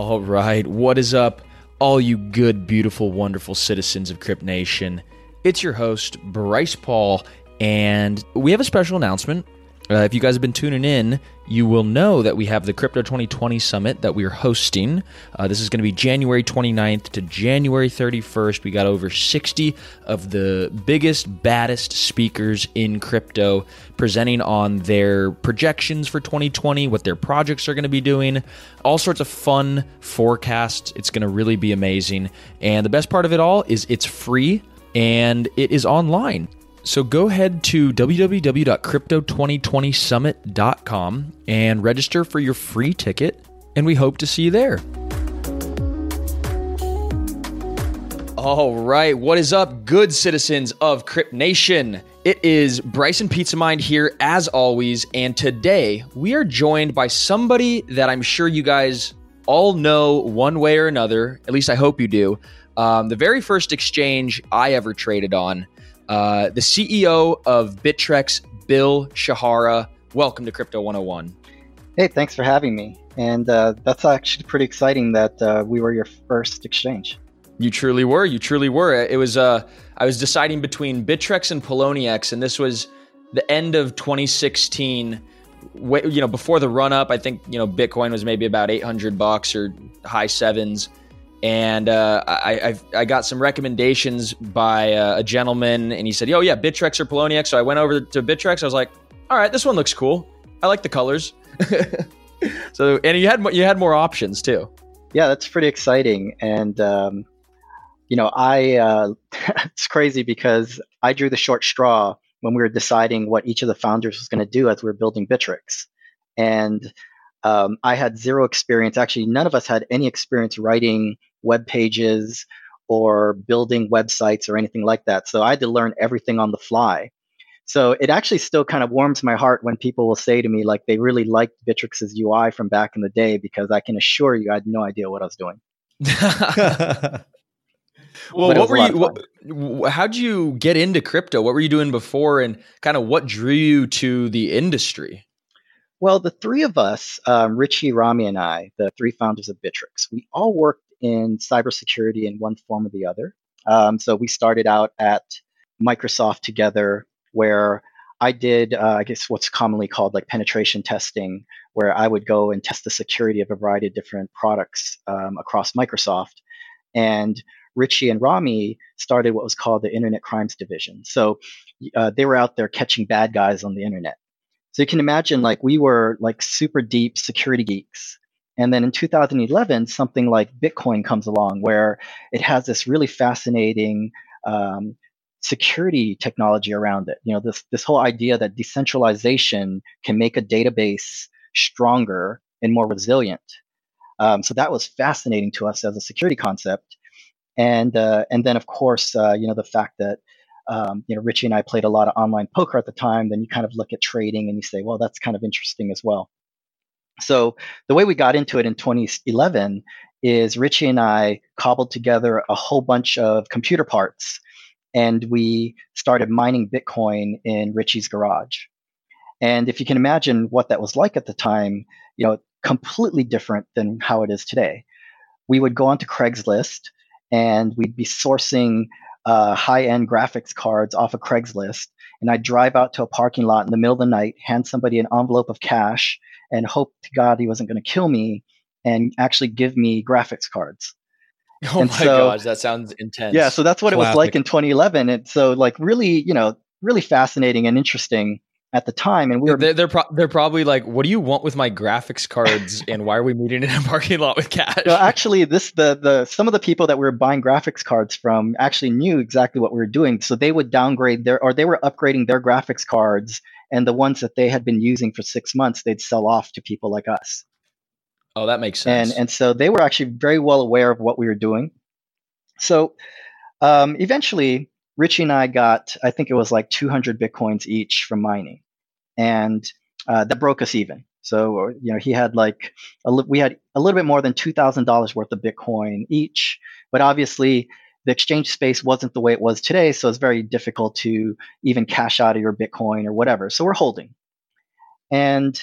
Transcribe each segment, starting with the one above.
All right. What is up, all you good, beautiful, wonderful citizens of Crypt Nation? It's your host, Bryce Paul, and we have a special announcement. Uh, if you guys have been tuning in, you will know that we have the Crypto 2020 Summit that we are hosting. Uh, this is going to be January 29th to January 31st. We got over 60 of the biggest, baddest speakers in crypto presenting on their projections for 2020, what their projects are going to be doing, all sorts of fun forecasts. It's going to really be amazing. And the best part of it all is it's free and it is online. So go ahead to www.crypto2020summit.com and register for your free ticket, and we hope to see you there. All right, what is up, good citizens of Crypt Nation? It is Bryson Pizza Mind here, as always, and today we are joined by somebody that I'm sure you guys all know one way or another. At least I hope you do. Um, the very first exchange I ever traded on uh, the CEO of Bittrex, Bill Shihara. Welcome to Crypto 101. Hey, thanks for having me. And uh, that's actually pretty exciting that uh, we were your first exchange. You truly were. You truly were. It was. Uh, I was deciding between Bittrex and Poloniex, and this was the end of 2016. You know, before the run up, I think you know Bitcoin was maybe about 800 bucks or high sevens and uh, I, I've, i got some recommendations by uh, a gentleman, and he said, "Oh yeah, Bittrex or Poloniex." So I went over to Bittrex. I was like, "All right, this one looks cool. I like the colors." so and you had you had more options too. Yeah, that's pretty exciting, and um, you know, I uh, it's crazy because I drew the short straw when we were deciding what each of the founders was going to do as we were building Bittrex, and um, I had zero experience. Actually, none of us had any experience writing web pages or building websites or anything like that. So I had to learn everything on the fly. So it actually still kind of warms my heart when people will say to me like they really liked Bittrex's UI from back in the day because I can assure you I had no idea what I was doing. well, what were you? What, how'd you get into crypto? What were you doing before, and kind of what drew you to the industry? Well, the three of us, um, Richie, Rami, and I, the three founders of Bitrix, we all worked in cybersecurity in one form or the other. Um, so we started out at Microsoft together, where I did, uh, I guess, what's commonly called like penetration testing, where I would go and test the security of a variety of different products um, across Microsoft. And Richie and Rami started what was called the Internet Crimes Division. So uh, they were out there catching bad guys on the internet. So you can imagine, like, we were like super deep security geeks. And then in 2011, something like Bitcoin comes along where it has this really fascinating um, security technology around it. You know, this, this whole idea that decentralization can make a database stronger and more resilient. Um, so that was fascinating to us as a security concept. And, uh, and then, of course, uh, you know, the fact that um, you know, Richie and I played a lot of online poker at the time. Then you kind of look at trading and you say, well, that's kind of interesting as well. So the way we got into it in 2011 is Richie and I cobbled together a whole bunch of computer parts and we started mining Bitcoin in Richie's garage. And if you can imagine what that was like at the time, you know, completely different than how it is today. We would go onto Craigslist and we'd be sourcing uh, high-end graphics cards off of Craigslist, and I'd drive out to a parking lot in the middle of the night, hand somebody an envelope of cash, and hope to God he wasn't going to kill me and actually give me graphics cards. Oh and my so, gosh, that sounds intense. Yeah, so that's what Classic. it was like in 2011. And so, like, really, you know, really fascinating and interesting at the time. And we were they're they're, pro- they're, probably like, "What do you want with my graphics cards? and why are we meeting in a parking lot with cash?" No, actually, this the the some of the people that we were buying graphics cards from actually knew exactly what we were doing. So they would downgrade their or they were upgrading their graphics cards and the ones that they had been using for six months, they'd sell off to people like us. Oh, that makes sense. And and so they were actually very well aware of what we were doing. So um, eventually, Richie and I got, I think it was like 200 bitcoins each from mining, and uh, that broke us even. So you know, he had like a, we had a little bit more than two thousand dollars worth of Bitcoin each, but obviously the exchange space wasn't the way it was today, so it's very difficult to even cash out of your Bitcoin or whatever. So we're holding, and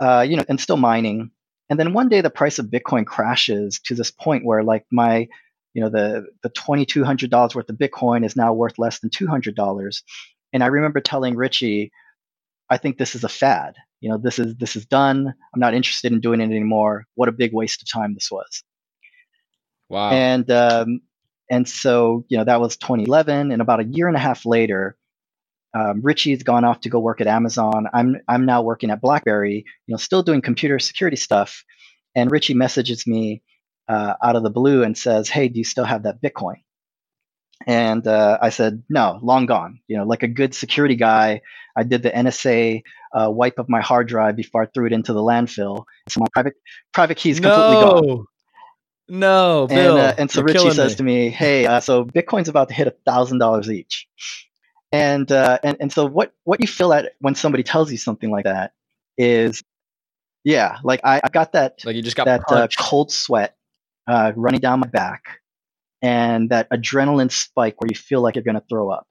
uh, you know, and still mining. And then one day the price of Bitcoin crashes to this point where like my, you know, the the twenty two hundred dollars worth of Bitcoin is now worth less than two hundred dollars. And I remember telling Richie, I think this is a fad. You know, this is this is done. I'm not interested in doing it anymore. What a big waste of time this was. Wow. And um, and so you know that was 2011, and about a year and a half later, um, Richie's gone off to go work at Amazon. I'm I'm now working at BlackBerry. You know, still doing computer security stuff. And Richie messages me uh, out of the blue and says, "Hey, do you still have that Bitcoin?" And uh, I said, "No, long gone." You know, like a good security guy, I did the NSA uh, wipe of my hard drive before I threw it into the landfill. So my private private key is completely no. gone. No, Bill. And, uh, and so Richie says me. to me, "Hey, uh, so Bitcoin's about to hit a thousand dollars each." And uh, and and so what what you feel at when somebody tells you something like that is, yeah, like I, I got that like you just got that uh, cold sweat uh, running down my back, and that adrenaline spike where you feel like you're going to throw up.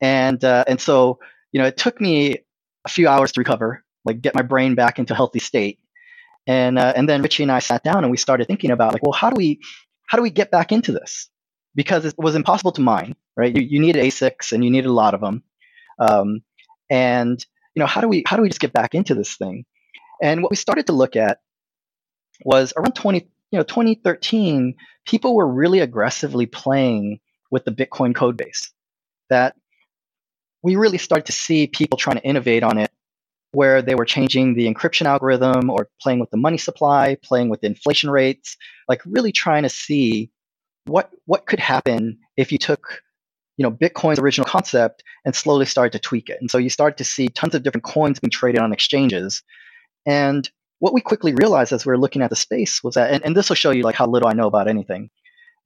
And uh, and so you know, it took me a few hours to recover, like get my brain back into a healthy state. And uh, and then Richie and I sat down and we started thinking about like, well, how do we how do we get back into this? Because it was impossible to mine, right? You, you needed ASICs and you needed a lot of them. Um, and you know, how do we how do we just get back into this thing? And what we started to look at was around 20, you know, 2013, people were really aggressively playing with the Bitcoin code base. That we really started to see people trying to innovate on it where they were changing the encryption algorithm or playing with the money supply, playing with inflation rates, like really trying to see what what could happen if you took you know Bitcoin's original concept and slowly started to tweak it. And so you start to see tons of different coins being traded on exchanges. And what we quickly realized as we were looking at the space was that, and, and this will show you like how little I know about anything.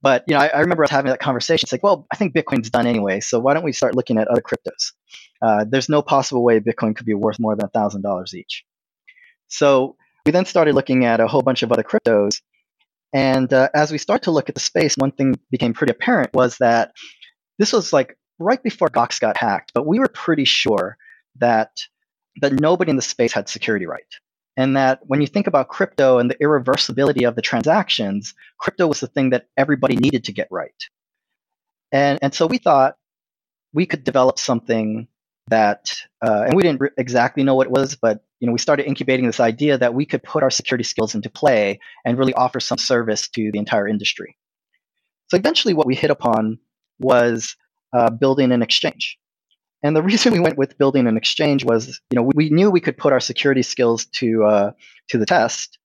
But you know, I, I remember us having that conversation. It's like, well, I think Bitcoin's done anyway, so why don't we start looking at other cryptos? Uh, there's no possible way Bitcoin could be worth more than thousand dollars each. So we then started looking at a whole bunch of other cryptos, and uh, as we start to look at the space, one thing became pretty apparent was that this was like right before Gox got hacked, but we were pretty sure that that nobody in the space had security right. And that when you think about crypto and the irreversibility of the transactions, crypto was the thing that everybody needed to get right. And, and so we thought we could develop something that, uh, and we didn't re- exactly know what it was, but you know, we started incubating this idea that we could put our security skills into play and really offer some service to the entire industry. So eventually, what we hit upon was uh, building an exchange. And the reason we went with building an exchange was, you know, we knew we could put our security skills to uh, to the test,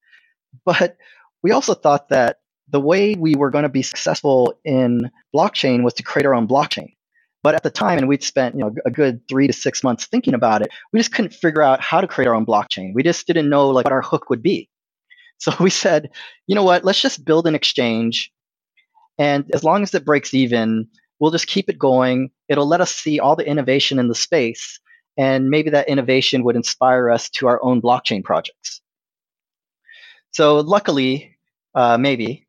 but we also thought that the way we were going to be successful in blockchain was to create our own blockchain. But at the time, and we'd spent you know a good three to six months thinking about it, we just couldn't figure out how to create our own blockchain. We just didn't know like what our hook would be. So we said, you know what, let's just build an exchange, and as long as it breaks even, we'll just keep it going. It'll let us see all the innovation in the space, and maybe that innovation would inspire us to our own blockchain projects. So luckily, uh, maybe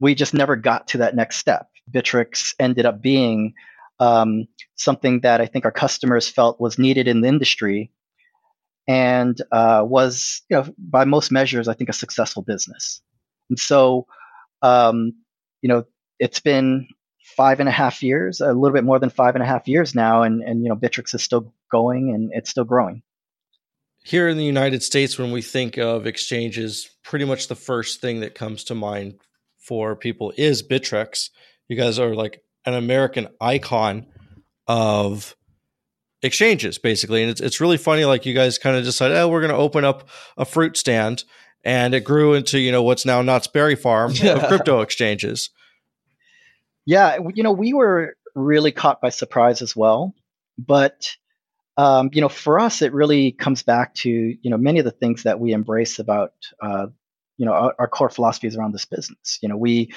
we just never got to that next step. Bittrex ended up being um, something that I think our customers felt was needed in the industry, and uh, was, you know, by most measures, I think a successful business. And so, um, you know, it's been five and a half years, a little bit more than five and a half years now, and and you know, Bittrex is still going and it's still growing. Here in the United States, when we think of exchanges, pretty much the first thing that comes to mind for people is Bittrex. You guys are like an American icon of exchanges, basically, and it's it's really funny. Like you guys kind of decided, oh, we're going to open up a fruit stand, and it grew into you know what's now Knott's Berry Farm of crypto exchanges. Yeah, you know, we were really caught by surprise as well, but um, you know, for us, it really comes back to you know many of the things that we embrace about uh, you know our, our, core philosophies around this business. You know, we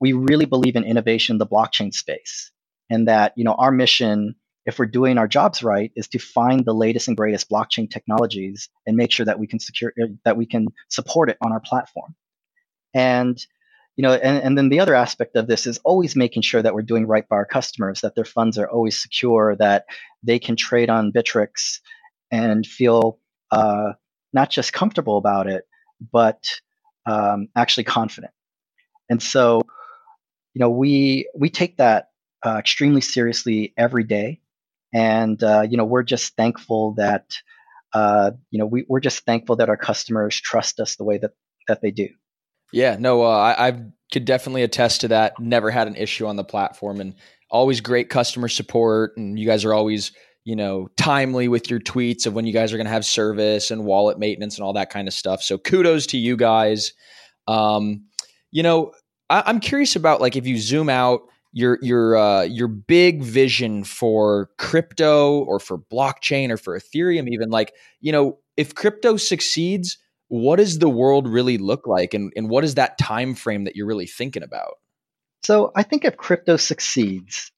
we really believe in innovation in the blockchain space, and that you know our mission, if we're doing our jobs right, is to find the latest and greatest blockchain technologies and make sure that we can secure that we can support it on our platform. And you know, and, and then the other aspect of this is always making sure that we're doing right by our customers, that their funds are always secure, that they can trade on Bittrex and feel uh, not just comfortable about it, but um, actually confident. And so, you know, we we take that uh, extremely seriously every day, and uh, you know, we're just thankful that uh, you know we, we're just thankful that our customers trust us the way that that they do. Yeah, no, uh, I, I could definitely attest to that. Never had an issue on the platform, and always great customer support. And you guys are always, you know, timely with your tweets of when you guys are going to have service and wallet maintenance and all that kind of stuff. So kudos to you guys. Um, you know, I, am curious about like if you zoom out your your uh, your big vision for crypto or for blockchain or for Ethereum, even like you know, if crypto succeeds what does the world really look like? And, and what is that time frame that you're really thinking about? So i think if crypto succeeds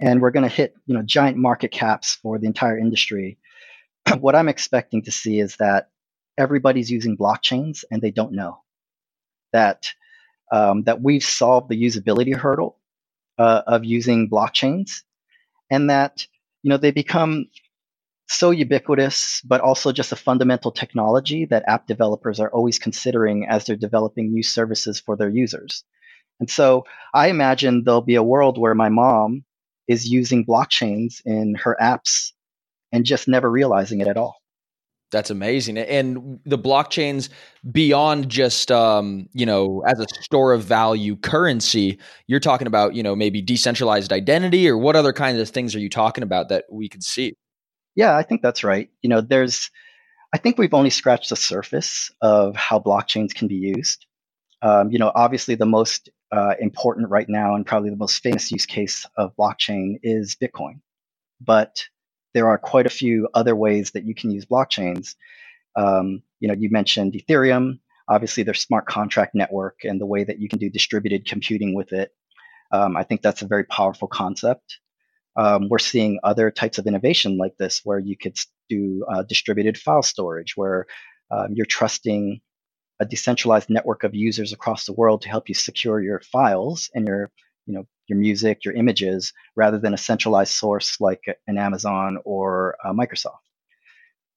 and we're going to hit you know giant market caps for the entire industry what i'm expecting to see is that everybody's using blockchains and they don't know that um, that we've solved the usability hurdle uh, of using blockchains and that you know they become so ubiquitous, but also just a fundamental technology that app developers are always considering as they're developing new services for their users. And so I imagine there'll be a world where my mom is using blockchains in her apps and just never realizing it at all. That's amazing. And the blockchains beyond just um, you know, as a store of value currency, you're talking about, you know, maybe decentralized identity or what other kinds of things are you talking about that we could see? Yeah, I think that's right. You know, there's, I think we've only scratched the surface of how blockchains can be used. Um, you know, obviously the most uh, important right now and probably the most famous use case of blockchain is Bitcoin. But there are quite a few other ways that you can use blockchains. Um, you know, you mentioned Ethereum. Obviously, there's smart contract network and the way that you can do distributed computing with it. Um, I think that's a very powerful concept. Um, we're seeing other types of innovation like this, where you could do uh, distributed file storage, where um, you're trusting a decentralized network of users across the world to help you secure your files and your, you know, your music, your images, rather than a centralized source like an Amazon or uh, Microsoft.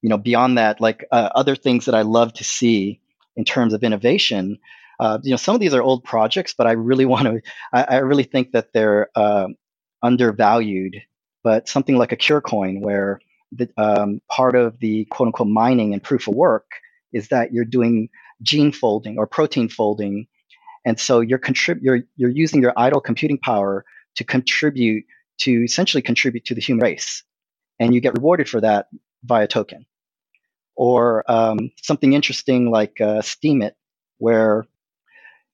You know, beyond that, like uh, other things that I love to see in terms of innovation, uh, you know, some of these are old projects, but I really want to, I, I really think that they're uh, undervalued, but something like a Curecoin, where the, um, part of the quote unquote mining and proof of work is that you're doing gene folding or protein folding. And so you're, contrib- you're, you're using your idle computing power to contribute to essentially contribute to the human race. And you get rewarded for that via token. Or um, something interesting like uh, Steemit, where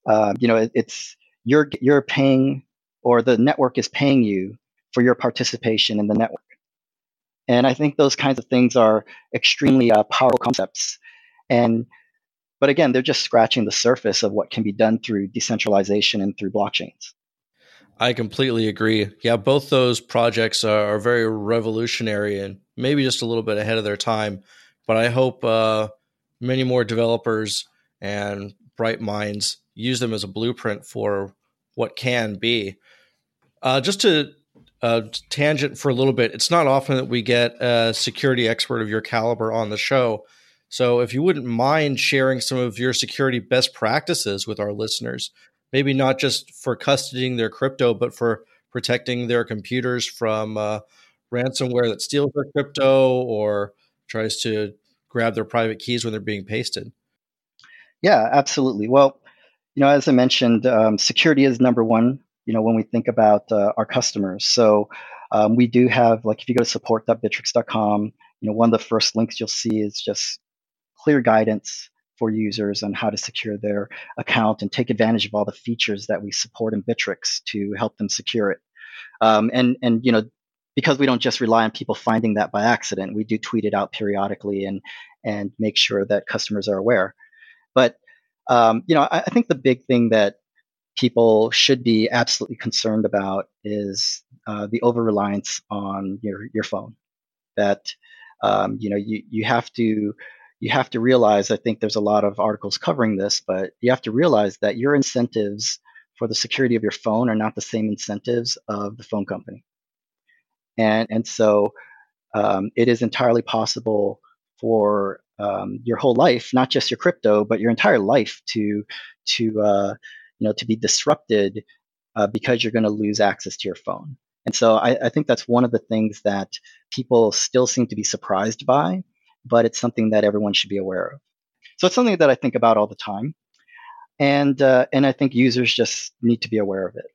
uh, you know it, it's you're you're paying or the network is paying you for your participation in the network. And I think those kinds of things are extremely uh, powerful concepts. And but again, they're just scratching the surface of what can be done through decentralization and through blockchains. I completely agree. Yeah, both those projects are, very revolutionary and maybe just a little bit ahead of their time. But I hope uh, many more developers and bright minds use them as a blueprint for what can be. Uh, just to uh, tangent for a little bit, it's not often that we get a security expert of your caliber on the show. So, if you wouldn't mind sharing some of your security best practices with our listeners, maybe not just for custodying their crypto, but for protecting their computers from uh, ransomware that steals their crypto or tries to grab their private keys when they're being pasted. Yeah, absolutely. Well, you know, as I mentioned, um, security is number one you know, when we think about uh, our customers. So um, we do have, like, if you go to support.bittrex.com, you know, one of the first links you'll see is just clear guidance for users on how to secure their account and take advantage of all the features that we support in Bittrex to help them secure it. Um, and and you know, because we don't just rely on people finding that by accident, we do tweet it out periodically and and make sure that customers are aware. But um, you know, I, I think the big thing that people should be absolutely concerned about is uh, the over reliance on your your phone. That um, you know you you have to you have to realize. I think there's a lot of articles covering this, but you have to realize that your incentives for the security of your phone are not the same incentives of the phone company. And and so um, it is entirely possible for um, your whole life, not just your crypto, but your entire life to to uh, you know to be disrupted uh, because you're going to lose access to your phone. And so I, I, think that's one of the things that people still seem to be surprised by, but it's something that everyone should be aware of. So it's something that I think about all the time, and uh, and I think users just need to be aware of it.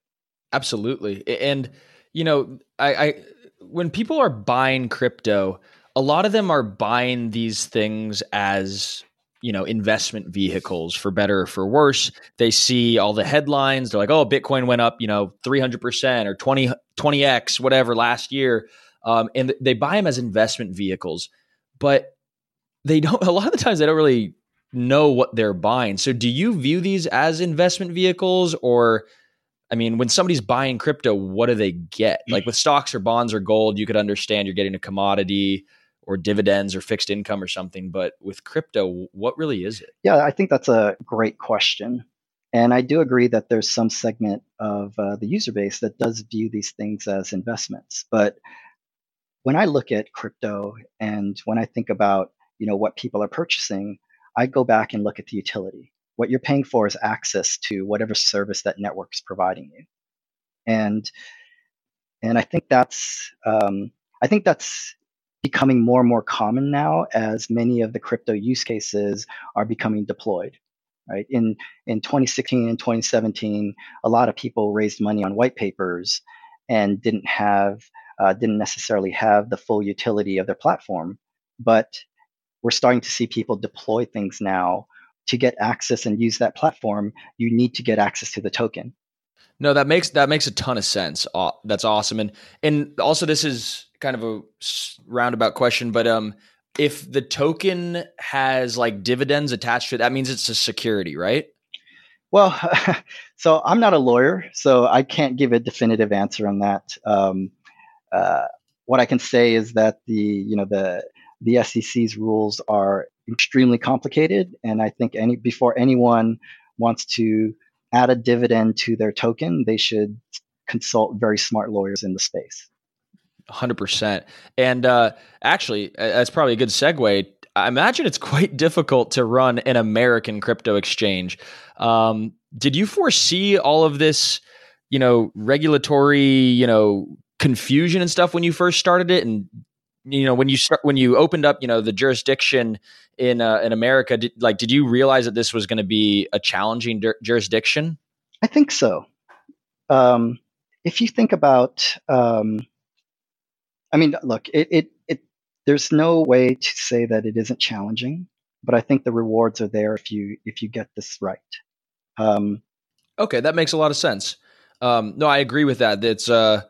Absolutely, and you know, I, I when people are buying crypto, a lot of them are buying these things as you know investment vehicles for better or for worse. They see all the headlines. They're like oh bitcoin went up you know 300% or 20 20x whatever last year. Um, and they buy them as investment vehicles but they don't a lot of the times they don't really know what they're buying. So do you view these as investment vehicles? Or I mean, when somebody's buying crypto, what do they get? Like with stocks or bonds or gold, you could understand you're getting a commodity or dividends or fixed income or something. But with crypto, what really is it? Yeah, I think that's a great question. And I do agree that there's some segment of uh, the user base that does view these things as investments. But when I look at crypto and when I think about you know what people are purchasing, I go back and look at the utility. What you're paying for is access to whatever service that network is providing you, and and I think that's um, I think that's becoming more and more common now as many of the crypto use cases are becoming deployed right? In in 2016 and 2017 a lot of people raised money on white papers and didn't have uh, didn't necessarily have the full utility of their platform but we're starting to see people deploy things now. To get access and use that platform you need to get access to the token no that makes that makes a ton of sense that's awesome and and also this is kind of a roundabout question, but um, if the token has like dividends attached to it, that means it's a security, right? Well, so I'm not a lawyer, so I can't give a definitive answer on that. Um, uh, what I can say is that the you know the the SEC's rules are extremely complicated, and I think any before anyone wants to add a dividend to their token, they should consult very smart lawyers in the space. 100%. And uh, actually, that's probably a good segue. I imagine it's quite difficult to run an American crypto exchange. Um, did you foresee all of this, you know, regulatory, you know, confusion and stuff when you first started it? And you know, when you start when you opened up, you know, the jurisdiction in uh, in America, did, like, did you realize that this was going to be a challenging dur- jurisdiction? I think so. Um, if you think about um, I mean, look, it, it, it, there's no way to say that it isn't challenging, but I think the rewards are there if you if you get this right. Um, okay, that makes a lot of sense. Um, no, I agree with that. It's uh,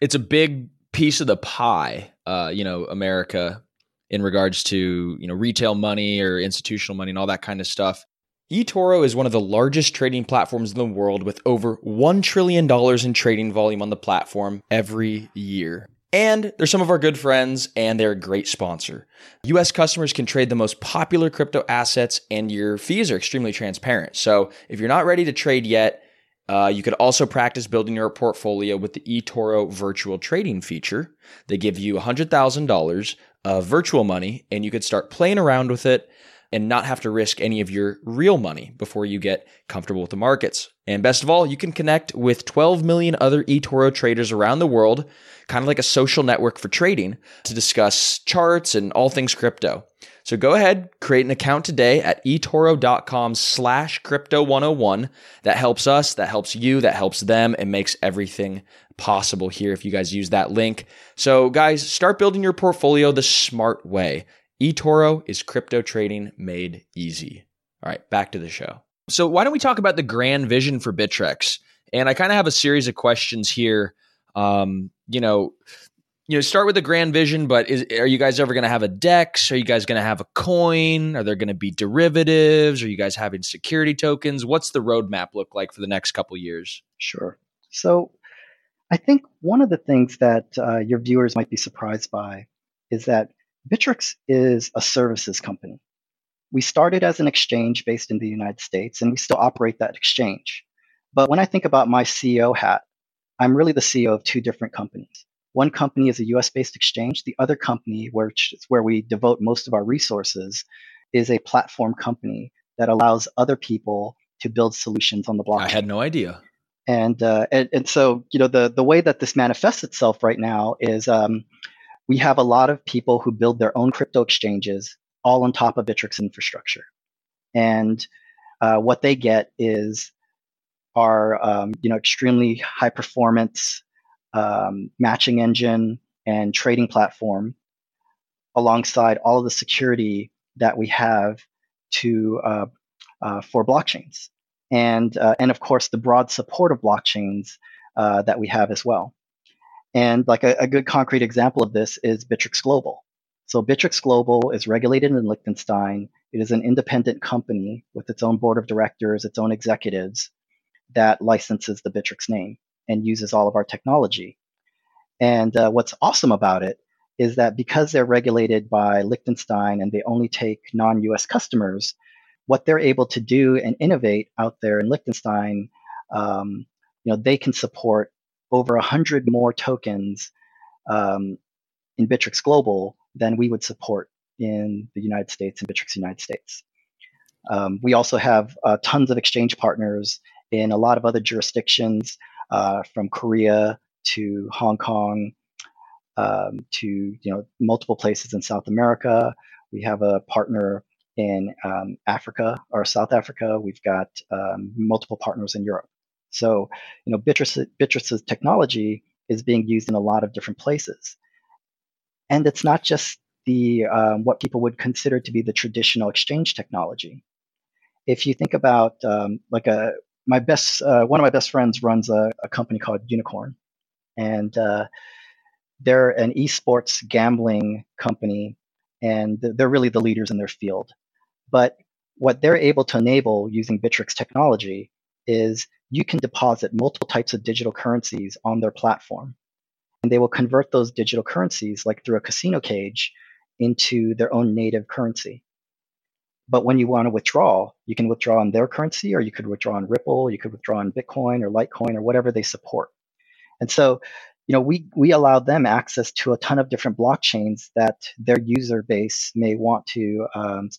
it's a big piece of the pie. Uh, you know, America in regards to you know retail money or institutional money and all that kind of stuff. eToro is one of the largest trading platforms in the world with over $1 trillion in trading volume on the platform every year. And they're some of our good friends, and they're a great sponsor. US customers can trade the most popular crypto assets, and your fees are extremely transparent. So if you're not ready to trade yet, uh, you could also practice building your portfolio with the eToro virtual trading feature. They give you $100,000 of virtual money, and you could start playing around with it and not have to risk any of your real money before you get comfortable with the markets. And best of all, you can connect with 12 million other eToro traders around the world kind of like a social network for trading to discuss charts and all things crypto. So go ahead, create an account today at etoro.com slash crypto 101. That helps us, that helps you, that helps them, and makes everything possible here if you guys use that link. So guys, start building your portfolio the smart way. eToro is crypto trading made easy. All right, back to the show. So why don't we talk about the grand vision for Bittrex? And I kind of have a series of questions here um, you know, you know, start with the grand vision, but is, are you guys ever going to have a DEX? Are you guys going to have a coin? Are there going to be derivatives? Are you guys having security tokens? What's the roadmap look like for the next couple years? Sure. So, I think one of the things that uh, your viewers might be surprised by is that Bittrex is a services company. We started as an exchange based in the United States, and we still operate that exchange. But when I think about my CEO hat, I'm really the CEO of two different companies. One company is a US based exchange. The other company, which is where we devote most of our resources, is a platform company that allows other people to build solutions on the blockchain. I had no idea. And, uh, and, and so, you know, the, the way that this manifests itself right now is um, we have a lot of people who build their own crypto exchanges all on top of Bittrex infrastructure. And uh, what they get is our, um, you know, extremely high performance um, matching engine and trading platform alongside all of the security that we have to uh, uh, for blockchains and uh, and of course the broad support of blockchains uh, that we have as well. And like a, a, good concrete example of this is Bittrex Global. So Bittrex Global is regulated in Liechtenstein. It is an independent company with its own board of directors, its own executives that licenses the Bittrex name and uses all of our technology. And uh, what's awesome about it is that because they're regulated by Liechtenstein and they only take non-US customers, what they're able to do and innovate out there in Liechtenstein, um, you know, they can support over 100 more tokens um, in Bittrex Global than we would support in the United States and Bittrex United States. Um, we also have uh, tons of exchange partners in a lot of other jurisdictions, uh, from Korea to Hong Kong um, to you know multiple places in South America. We have a partner in um, Africa or South Africa. We've got um, multiple partners in Europe. So, you know, Bittrex's technology is being used in a lot of different places, and it's not just the um, what people would consider to be the traditional exchange technology. If you think about um, like a my best uh, one of my best friends runs a, a company called Unikrn, and uh, they're an esports gambling company, and they're really the leaders in their field. But what they're able to enable using Bittrex technology is you can deposit multiple types of digital currencies on their platform. And they will convert those digital currencies, like through a casino cage, into their own native currency. But when you want to withdraw, you can withdraw in their currency, or you could withdraw in Ripple, you could withdraw in Bitcoin or Litecoin or whatever they support. And so, you know, we we allow them access to a ton of different blockchains that their user base may want to um,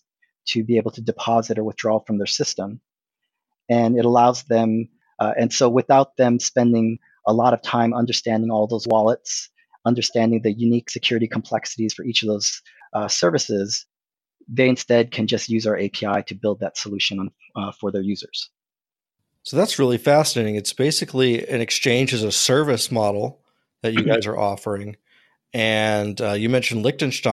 to be able to deposit or withdraw from their system. And it allows them, uh, and so without them spending a lot of time understanding all those wallets, understanding the unique security complexities for each of those uh, services, they instead can just use our API to build that solution on, uh, for their users. So that's really fascinating. It's basically an exchange as a service model that you guys are offering. And uh, you mentioned Liechtenstein.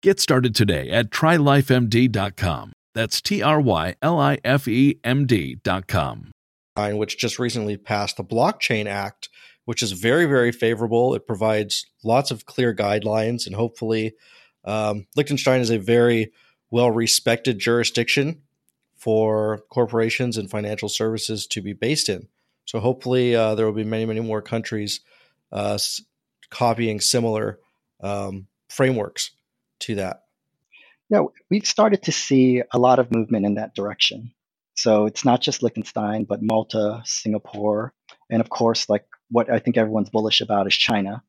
Get started today at trylifemd.com. That's T R Y L I F E M D.com. Which just recently passed the Blockchain Act, which is very, very favorable. It provides lots of clear guidelines, and hopefully, um, Liechtenstein is a very well respected jurisdiction for corporations and financial services to be based in. So hopefully, uh, there will be many, many more countries uh, copying similar um, frameworks to that. Yeah, we've started to see a lot of movement in that direction. So it's not just Liechtenstein, but Malta, Singapore, and of course, like what I think everyone's bullish about is China.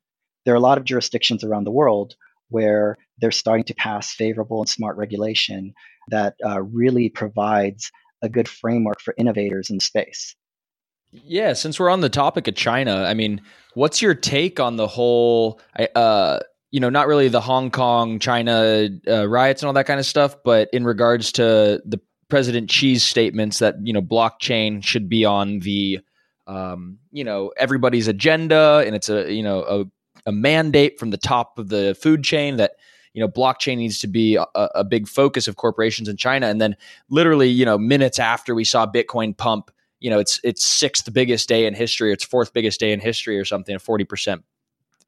There are a lot of jurisdictions around the world where they're starting to pass favorable and smart regulation that uh, really provides a good framework for innovators in space. Yeah, since we're on the topic of China, I mean, what's your take on the whole, uh, you know, not really the Hong Kong, China uh, riots and all that kind of stuff, but in regards to the President Xi's statements that you know blockchain should be on the, um, you know, everybody's agenda, and it's a you know a, a mandate from the top of the food chain that you know blockchain needs to be a, a, big focus of corporations in China. And then literally, you know, minutes after we saw Bitcoin pump, you know, it's it's sixth biggest day in history, or it's fourth biggest day in history, or something, a forty percent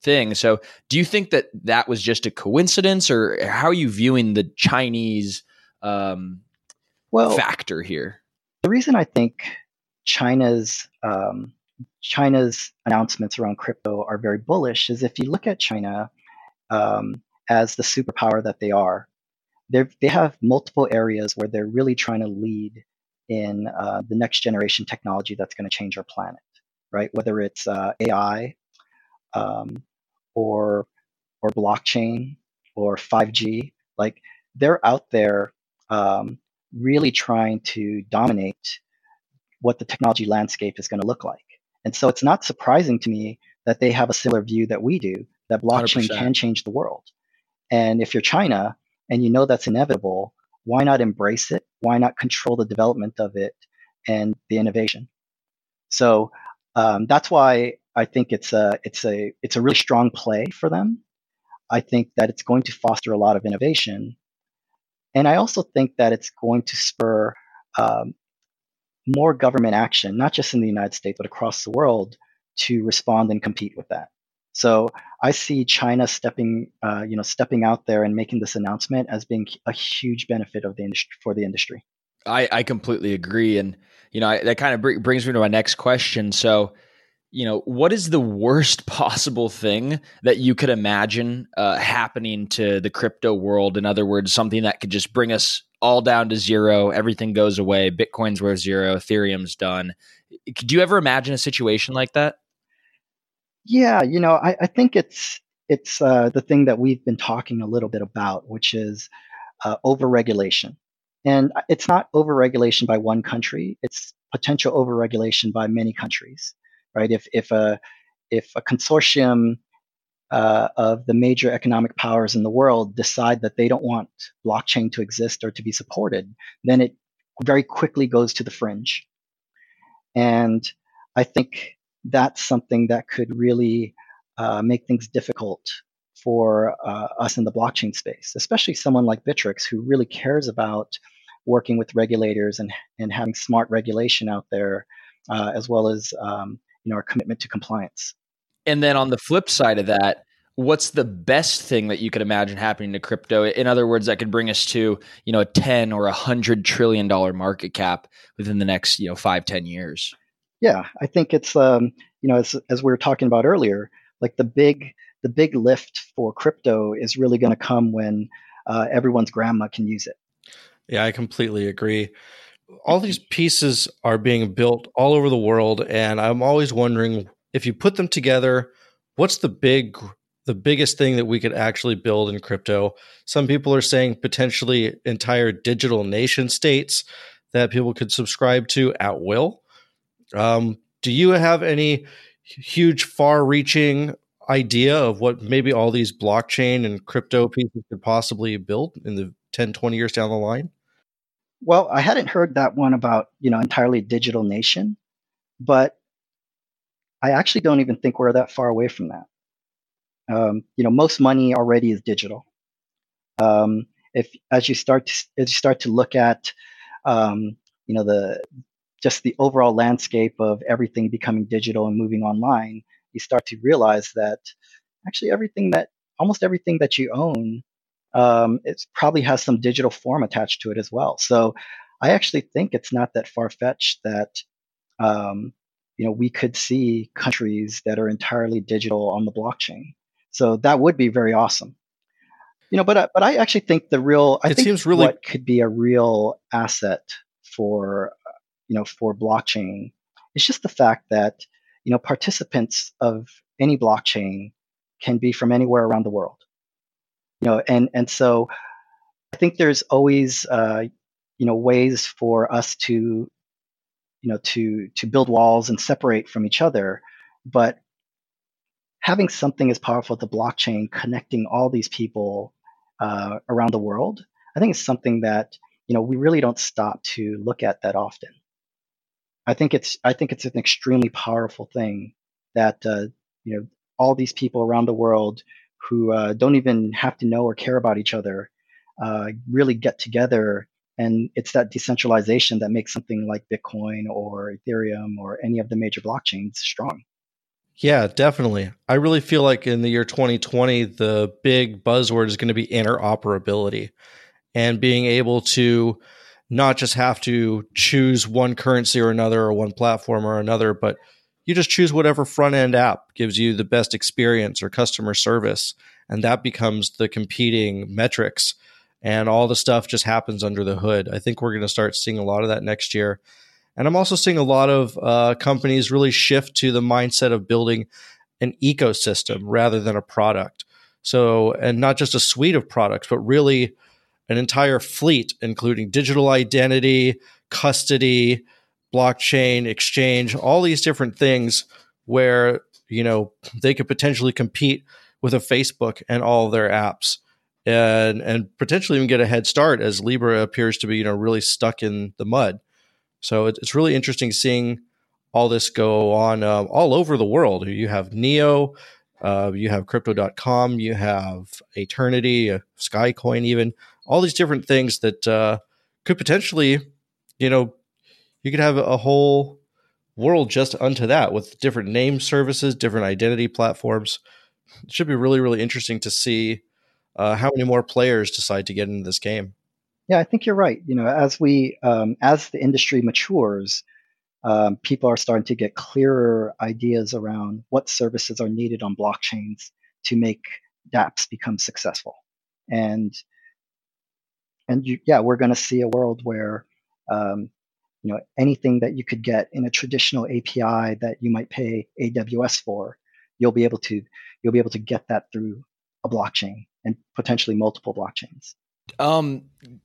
thing. So, do you think that that was just a coincidence, or how are you viewing the Chinese um, well, factor here? The reason I think China's um, China's announcements around crypto are very bullish is if you look at China um, as the superpower that they are, they have multiple areas where they're really trying to lead in uh, the next generation technology that's going to change our planet, right? Whether it's uh, AI um, or or blockchain or 5G, like they're out there um, really trying to dominate what the technology landscape is going to look like. And so it's not surprising to me that they have a similar view that we do that blockchain 100%. can change the world. And if you're China and you know that's inevitable, why not embrace it? Why not control the development of it and the innovation? So um, that's why I think it's a it's a it's a really strong play for them. I think that it's going to foster a lot of innovation, and I also think that it's going to spur um, more government action, not just in the United States, but across the world, to respond and compete with that. So I see China stepping, uh, you know, stepping out there and making this announcement as being a huge benefit of the industry for the industry. I, I completely agree, and you know I, that kind of br- brings me to my next question. So, you know, what is the worst possible thing that you could imagine uh, happening to the crypto world? In other words, something that could just bring us all down to zero, everything goes away, Bitcoin's worth zero, Ethereum's done. Could you ever imagine a situation like that? Yeah, you know, I, I think it's it's uh, the thing that we've been talking a little bit about, which is uh, overregulation. And it's not overregulation by one country; it's potential overregulation by many countries, right? If if a if a consortium uh, of the major economic powers in the world decide that they don't want blockchain to exist or to be supported, then it very quickly goes to the fringe. And I think that's something that could really uh, make things difficult for uh, us in the blockchain space, especially someone like Bittrex who really cares about working with regulators and, and having smart regulation out there, uh, as well as um, you know our commitment to compliance. And then on the flip side of that, what's the best thing that you could imagine happening to crypto? In other words, that could bring us to you know a ten or a hundred trillion dollar market cap within the next you know five ten years. Yeah, I think it's um, you know as as we were talking about earlier, like the big the big lift for crypto is really going to come when uh, everyone's grandma can use it. Yeah, I completely agree. All these pieces are being built all over the world, and I'm always wondering if you put them together, what's the big the biggest thing that we could actually build in crypto. Some people are saying potentially entire digital nation states that people could subscribe to at will. Um, do you have any huge, far reaching idea of what maybe all these blockchain and crypto pieces could possibly build in the 10, 20 years down the line? Well, I hadn't heard that one about, you know, entirely digital nation, but I actually don't even think we're that far away from that. Um, you know, most money already is digital. Um, if as you start to, as you start to look at, um, you know, the just the overall landscape of everything becoming digital and moving online, you start to realize that actually everything that almost everything that you own, um, it probably has some digital form attached to it as well. So I actually think it's not that far fetched that um, you know we could see countries that are entirely digital on the blockchain. So that would be very awesome. You know, but uh, but I actually think the real I it think seems really what could be a real asset for you know for blockchain is just the fact that you know participants of any blockchain can be from anywhere around the world. You know, and and so I think there's always uh, you know ways for us to you know to to build walls and separate from each other, but having something as powerful as the blockchain connecting all these people uh, around the world, I think it's something that you know we really don't stop to look at that often. I think it's I think it's an extremely powerful thing that uh, you know all these people around the world who uh, don't even have to know or care about each other uh, really get together, and it's that decentralization that makes something like Bitcoin or Ethereum or any of the major blockchains strong. Yeah, definitely. I really feel like in the year 2020, the big buzzword is going to be interoperability and being able to not just have to choose one currency or another or one platform or another, but you just choose whatever front end app gives you the best experience or customer service. And that becomes the competing metrics. And all the stuff just happens under the hood. I think we're going to start seeing a lot of that next year. And I'm also seeing a lot of uh, companies really shift to the mindset of building an ecosystem rather than a product. So, and not just a suite of products, but really an entire fleet, including digital identity, custody, blockchain, exchange, all these different things where, you know, they could potentially compete with a Facebook and all their apps and and potentially even get a head start as Libra appears to be, you know, really stuck in the mud. So it's really interesting seeing all this go on uh, all over the world. You have Neo, uh, you have Crypto.com, you have Aeternity, uh, Skycoin, even all these different things that uh, could potentially, you know, you could have a whole world just unto that with different name services, different identity platforms. It should be really, really interesting to see uh, how many more players decide to get into this game. Yeah, I think you're right. You know, as we um, as the industry matures, um, people are starting to get clearer ideas around what services are needed on blockchains to make DApps become successful. And and you, yeah, we're going to see a world where um, you know anything that you could get in a traditional API that you might pay AWS for, you'll be able to you'll be able to get that through a blockchain and potentially multiple blockchains. Um,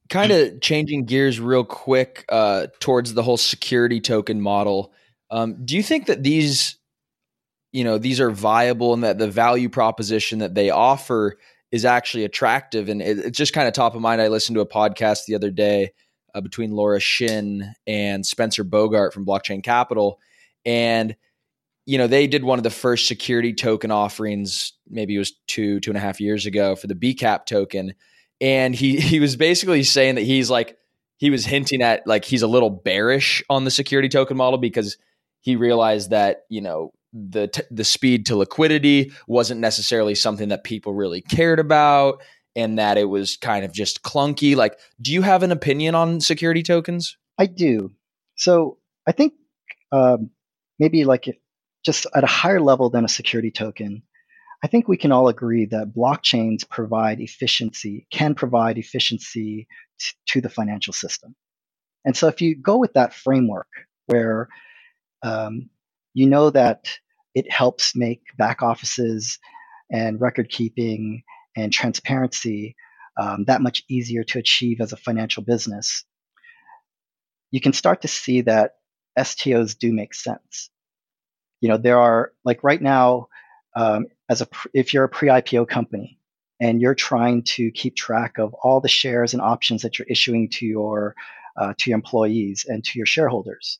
kind of changing gears real quick uh, towards the whole security token model. Um, do you think that these, you know, these are viable and that the value proposition that they offer is actually attractive? And it, it's just kind of top of mind. I listened to a podcast the other day uh, between Laura Shin and Spencer Bogart from Blockchain Capital, and you know they did one of the first security token offerings. Maybe it was two two and a half years ago for the BCAP token and he he was basically saying that he's like he was hinting at like he's a little bearish on the security token model because he realized that you know the t- the speed to liquidity wasn't necessarily something that people really cared about and that it was kind of just clunky like do you have an opinion on security tokens i do so i think um, maybe like just at a higher level than a security token I think we can all agree that blockchains provide efficiency, can provide efficiency t- to the financial system. And so if you go with that framework where um, you know that it helps make back offices and record keeping and transparency um, that much easier to achieve as a financial business, you can start to see that STOs do make sense. You know, there are like right now, um, as a if you're a pre-IPO company and you're trying to keep track of all the shares and options that you're issuing to your uh, to your employees and to your shareholders,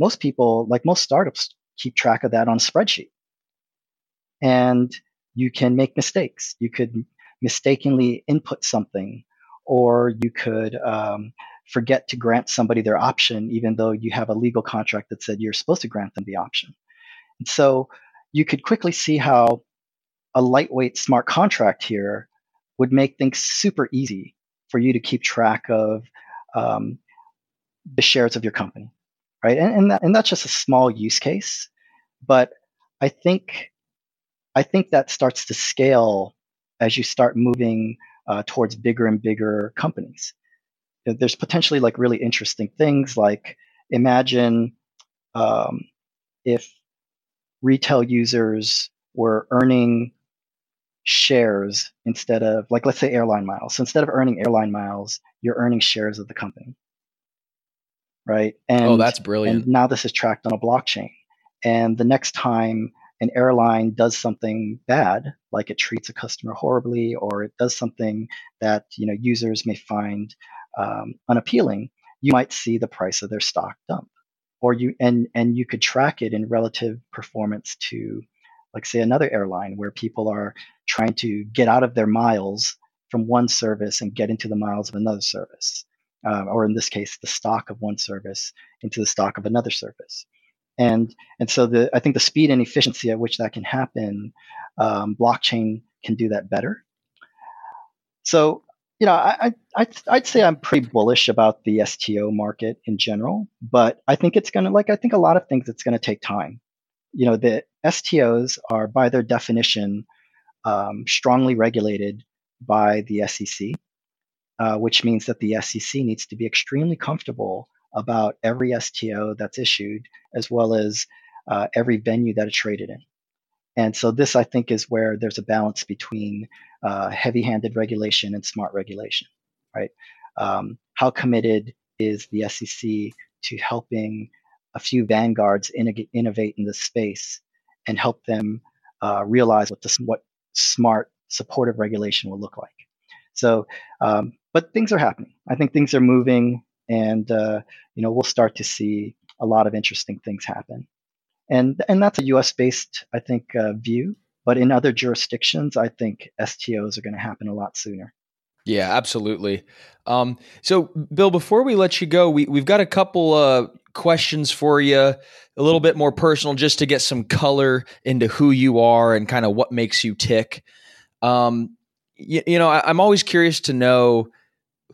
most people, like most startups, keep track of that on a spreadsheet, and you can make mistakes. You could mistakenly input something, or you could um, forget to grant somebody their option, even though you have a legal contract that said you're supposed to grant them the option. And so you could quickly see how a lightweight smart contract here would make things super easy for you to keep track of um, the shares of your company, right? And and, that, and that's just a small use case, but I think I think that starts to scale as you start moving uh, towards bigger and bigger companies. There's potentially like really interesting things like imagine um, if retail users were earning shares instead of like let's say airline miles. So instead of earning airline miles, you're earning shares of the company. Right? And oh, that's brilliant. And now this is tracked on a blockchain. And the next time an airline does something bad, like it treats a customer horribly or it does something that you know users may find um, unappealing, you might see the price of their stock dump, or you and and you could track it in relative performance to, like say another airline where people are trying to get out of their miles from one service and get into the miles of another service, uh, or in this case, the stock of one service into the stock of another service and and so the I think the speed and efficiency at which that can happen, um, blockchain can do that better. So you know, I, I I'd say I'm pretty bullish about the STO market in general, but I think it's gonna like I think a lot of things it's gonna take time. You know, the STOs are by their definition um, strongly regulated by the SEC, uh, which means that the SEC needs to be extremely comfortable about every STO that's issued, as well as uh, every venue that it's traded in. And so this, I think, is where there's a balance between uh, heavy-handed regulation and smart regulation, right? Um, how committed is the SEC to helping a few vanguards in- innovate in this space and help them uh, realize what what smart supportive regulation will look like? So, um, but things are happening. I think things are moving and uh, you know we'll start to see a lot of interesting things happen. And and that's a U.S. based, I think, uh, view. But in other jurisdictions, I think STOs are going to happen a lot sooner. Yeah, absolutely. Um, so, Bill, before we let you go, we we've got a couple uh, questions for you, a little bit more personal, just to get some color into who you are and kind of what makes you tick. Um, you, you know, I, I'm always curious to know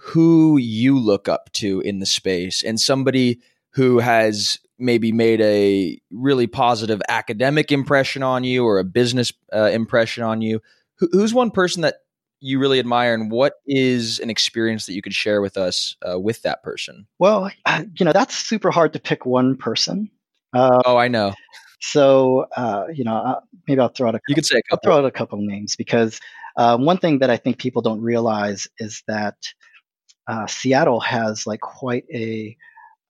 who you look up to in the space and somebody who has maybe made a really positive academic impression on you or a business uh, impression on you. Who, who's one person that you really admire, and what is an experience that you could share with us uh, with that person? Well, you know, that's super hard to pick one person. Uh, oh, I know. So, uh, you know, uh, maybe I'll throw out a couple, you could say a couple. I'll throw out a couple names because uh, one thing that I think people don't realize is that uh, Seattle has like quite a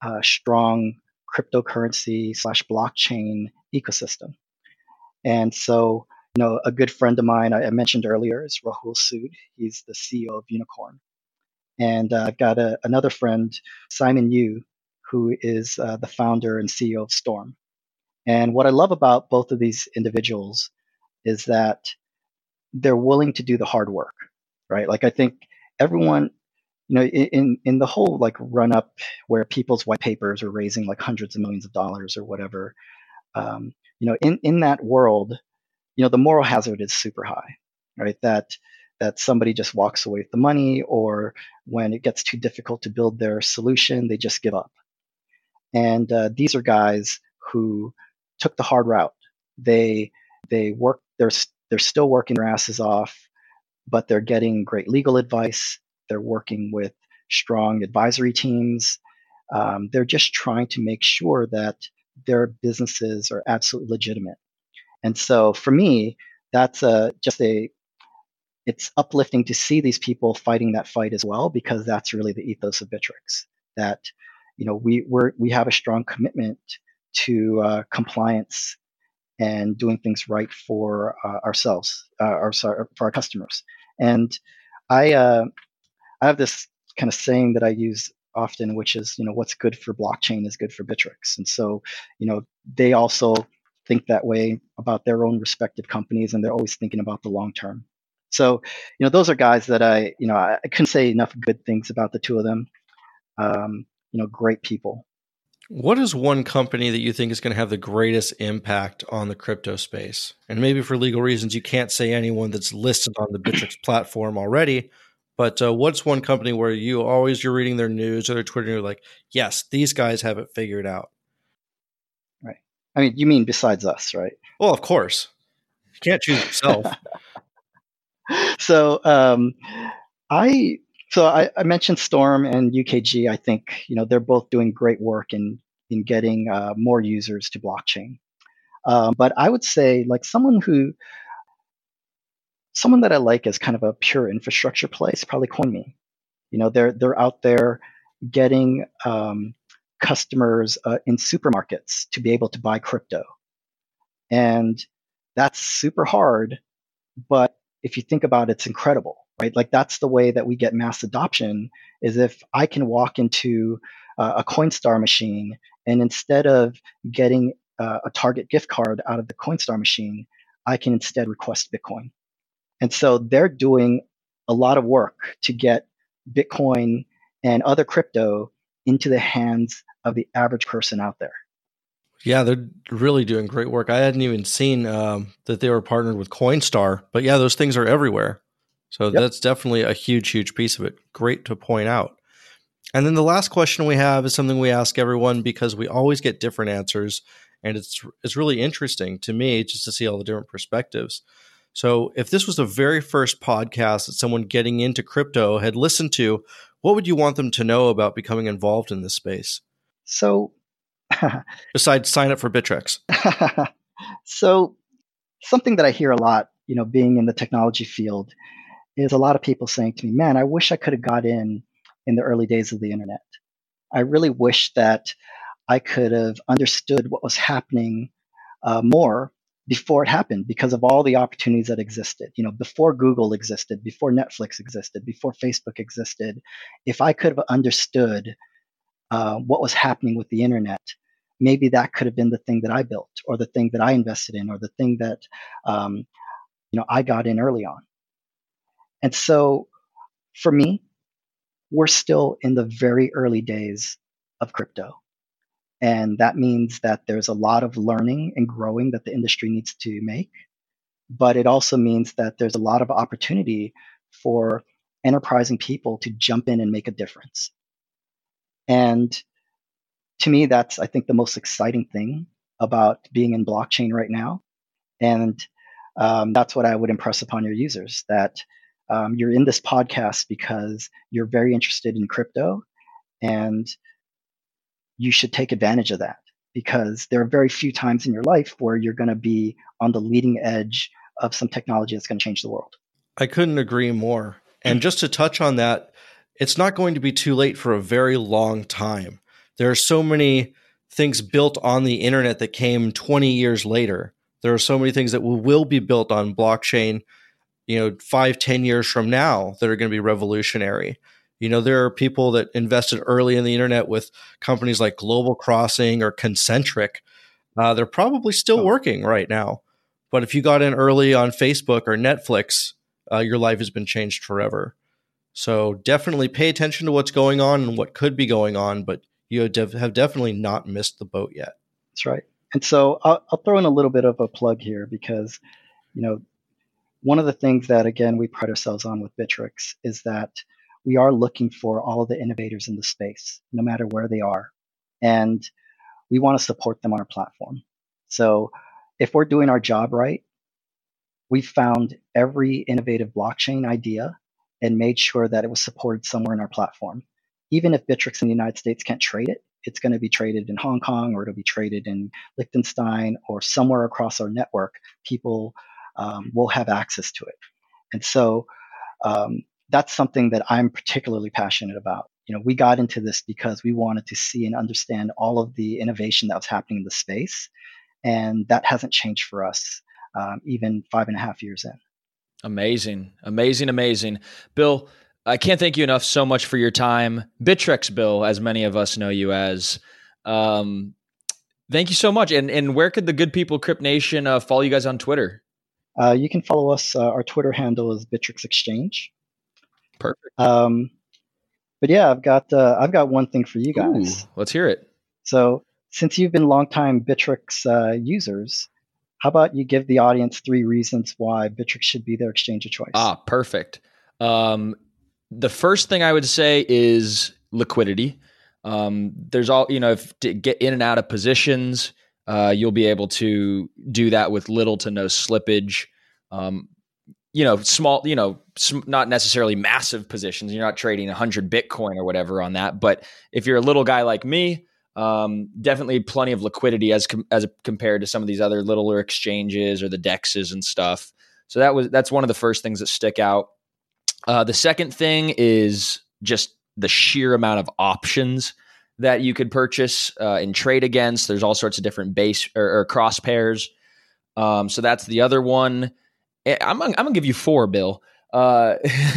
uh, strong cryptocurrency slash blockchain ecosystem. And so, you know, a good friend of mine I, mentioned earlier is Rahul Sood. He's the CEO of Unikrn. And uh, I've got a, another friend, Simon Yu, who is uh, the founder and CEO of Storm. And what I love about both of these individuals is that they're willing to do the hard work, right? Like I think everyone you know, in in the whole like run up where people's white papers are raising like hundreds of millions of dollars or whatever, um, you know, in in that world, you know, the moral hazard is super high, right? That that somebody just walks away with the money, or when it gets too difficult to build their solution, they just give up. And uh, these are guys who took the hard route. They they work. They're they're still working their asses off, but they're getting great legal advice they're working with strong advisory teams. Um, they're just trying to make sure that their businesses are absolutely legitimate. And so for me, that's a just a it's uplifting to see these people fighting that fight as well because that's really the ethos of Bittrex that you know we we we have a strong commitment to uh, compliance and doing things right for uh, ourselves uh, our, for our customers and I uh, I have this kind of saying that I use often which is you know what's good for blockchain is good for Bittrex. and so you know they also think that way about their own respective companies and they're always thinking about the long term so, you know, those are guys that I, you know, I, I couldn't say enough good things about the two of them. Um, you know, great people. What is one company that you think is going to have the greatest impact on the crypto space? And maybe for legal reasons, you can't say anyone that's listed on the Bittrex platform already. But uh, what's one company where you always you're reading their news or their Twitter, and you're like, yes, these guys have it figured out. Right. I mean, you mean besides us, right? Well, of course. You can't choose yourself. so um, I so I, I, mentioned Storm and UKG. I think you know they're both doing great work in in getting uh, more users to blockchain. Um, but I would say like someone who someone that I like as kind of a pure infrastructure play is probably CoinMe. You know they're they're out there getting um, customers uh, in supermarkets to be able to buy crypto, and that's super hard. But if you think about it, it's incredible, right? Like that's the way that we get mass adoption is if I can walk into uh, a Coinstar machine and instead of getting uh, a Target gift card out of the Coinstar machine, I can instead request Bitcoin. And so they're doing a lot of work to get Bitcoin and other crypto into the hands of the average person out there. Yeah, they're really doing great work. I hadn't even seen um, that they were partnered with Coinstar, but yeah, those things are everywhere. So yep. that's definitely a huge, huge piece of it. Great to point out. And then the last question we have is something we ask everyone because we always get different answers, and it's it's really interesting to me just to see all the different perspectives. So, if this was the very first podcast that someone getting into crypto had listened to, what would you want them to know about becoming involved in this space? So, besides sign up for Bittrex? so, something that I hear a lot, you know, being in the technology field, is a lot of people saying to me, "Man, I wish I could have got in in the early days of the internet. I really wish that I could have understood what was happening uh, more." Before it happened because of all the opportunities that existed you know before google existed before netflix existed before facebook existed if i could have understood uh, what was happening with the internet maybe that could have been the thing that I built or the thing that I invested in or the thing that um, you know I got in early on. And so for me, we're still in the very early days of crypto. And that means that there's a lot of learning and growing that the industry needs to make. But it also means that there's a lot of opportunity for enterprising people to jump in and make a difference. And to me, that's, I think, the most exciting thing about being in blockchain right now. And um, that's what I would impress upon your users that um, you're in this podcast because you're very interested in crypto and you should take advantage of that because there are very few times in your life where you're going to be on the leading edge of some technology that's going to change the world. I couldn't agree more. And just to touch on that, it's not going to be too late for a very long time there are so many things built on the internet that came 20 years later. There are so many things that will, will be built on blockchain, you know, five, ten years from now that are going to be revolutionary. You know, there are people that invested early in the internet with companies like Global Crossing or Concentric. Uh, they're probably still oh. working right now. But if you got in early on Facebook or Netflix, uh, your life has been changed forever. So definitely pay attention to what's going on and what could be going on, but you have definitely not missed the boat yet. That's right. And so I'll, I'll throw in a little bit of a plug here because, you know, one of the things that again we pride ourselves on with Bittrex is that we are looking for all the innovators in the space, no matter where they are, and we want to support them on our platform. So if we're doing our job right, we found every innovative blockchain idea and made sure that it was supported somewhere in our platform even if Bittrex in the United States can't trade it, it's going to be traded in Hong Kong or it'll be traded in Liechtenstein or somewhere across our network. People um, will have access to it. And so um, that's something that I'm particularly passionate about. You know, we got into this because we wanted to see and understand all of the innovation that was happening in the space, and that hasn't changed for us um, even five and a half years in. Amazing, amazing, amazing, Bill. I can't thank you enough so much for your time, Bittrex Bill, as many of us know you as. Um, thank you so much. And and where could the good people Crypt Nation uh, follow you guys on Twitter? Uh, you can follow us. Uh, our Twitter handle is Bittrex Exchange. Perfect. Um, but yeah, I've got uh, I've got one thing for you guys. Ooh, let's hear it. So since you've been longtime Bittrex uh, users, how about you give the audience three reasons why Bittrex should be their exchange of choice? Ah, perfect. Um, the first thing I would say is liquidity. Um, there's all you know, if to get in and out of positions, uh, you'll be able to do that with little to no slippage. Um, you know, small, you know, not necessarily massive positions. You're not trading 100 Bitcoin or whatever on that. But if you're a little guy like me, um, definitely plenty of liquidity as com- as compared to some of these other littler exchanges or the dexes and stuff. So that was that's one of the first things that stick out. Uh, the second thing is just the sheer amount of options that you could purchase uh, and trade against. There's all sorts of different base or, or cross pairs. Um, so that's the other one. Eh, I'm, I'm gonna give you four, Bill. Uh,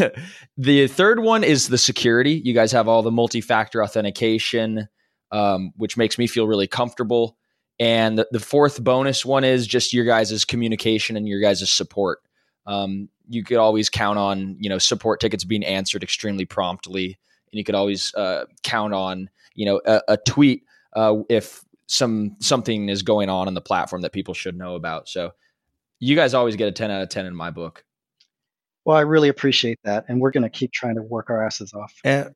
the third one is the security. You guys have all the multi-factor authentication, um, which makes me feel really comfortable. And the, the, fourth bonus one is just your guys' communication and your guys' support. Um, you could always count on you know support tickets being answered extremely promptly, and you could always uh, count on you know a, a tweet uh, if some something is going on on the platform that people should know about. So you guys always get a 10 out of 10 in my book. Well, I really appreciate that. And we're going to keep trying to work our asses off. And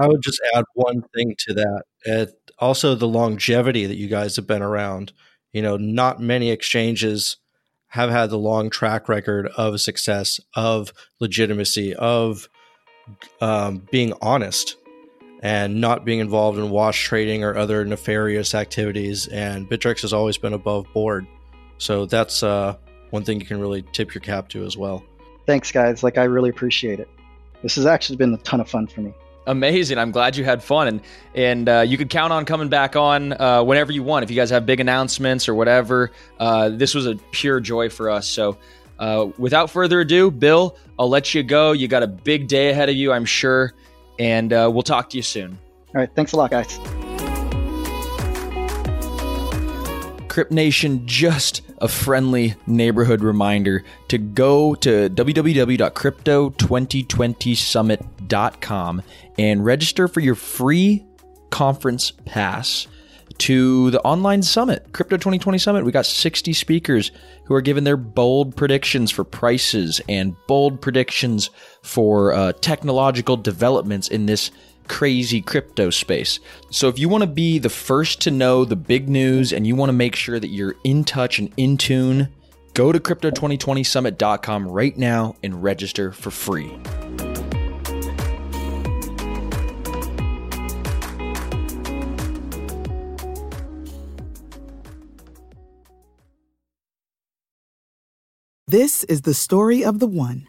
I would just add one thing to that. It, also, the longevity that you guys have been around. You know, not many exchanges have had the long track record of success, of legitimacy, of um, being honest and not being involved in wash trading or other nefarious activities. And Bittrex has always been above board. So that's uh, one thing you can really tip your cap to as well. Thanks, guys. Like, I really appreciate it. This has actually been a ton of fun for me. Amazing! I'm glad you had fun, and and uh, you could count on coming back on uh, whenever you want. If you guys have big announcements or whatever, uh, this was a pure joy for us. So, uh, without further ado, Bill, I'll let you go. You got a big day ahead of you, I'm sure, and uh, we'll talk to you soon. All right, thanks a lot, guys. Crypt Nation, just a friendly neighborhood reminder to go to www.crypto2020summit.com and register for your free conference pass to the online summit, Crypto 2020 Summit. We got 60 speakers who are giving their bold predictions for prices and bold predictions for uh, technological developments in this crazy crypto space. So if you want to be the first to know the big news and you want to make sure that you're in touch and in tune, go to crypto2020summit.com right now and register for free. This is the story of the one.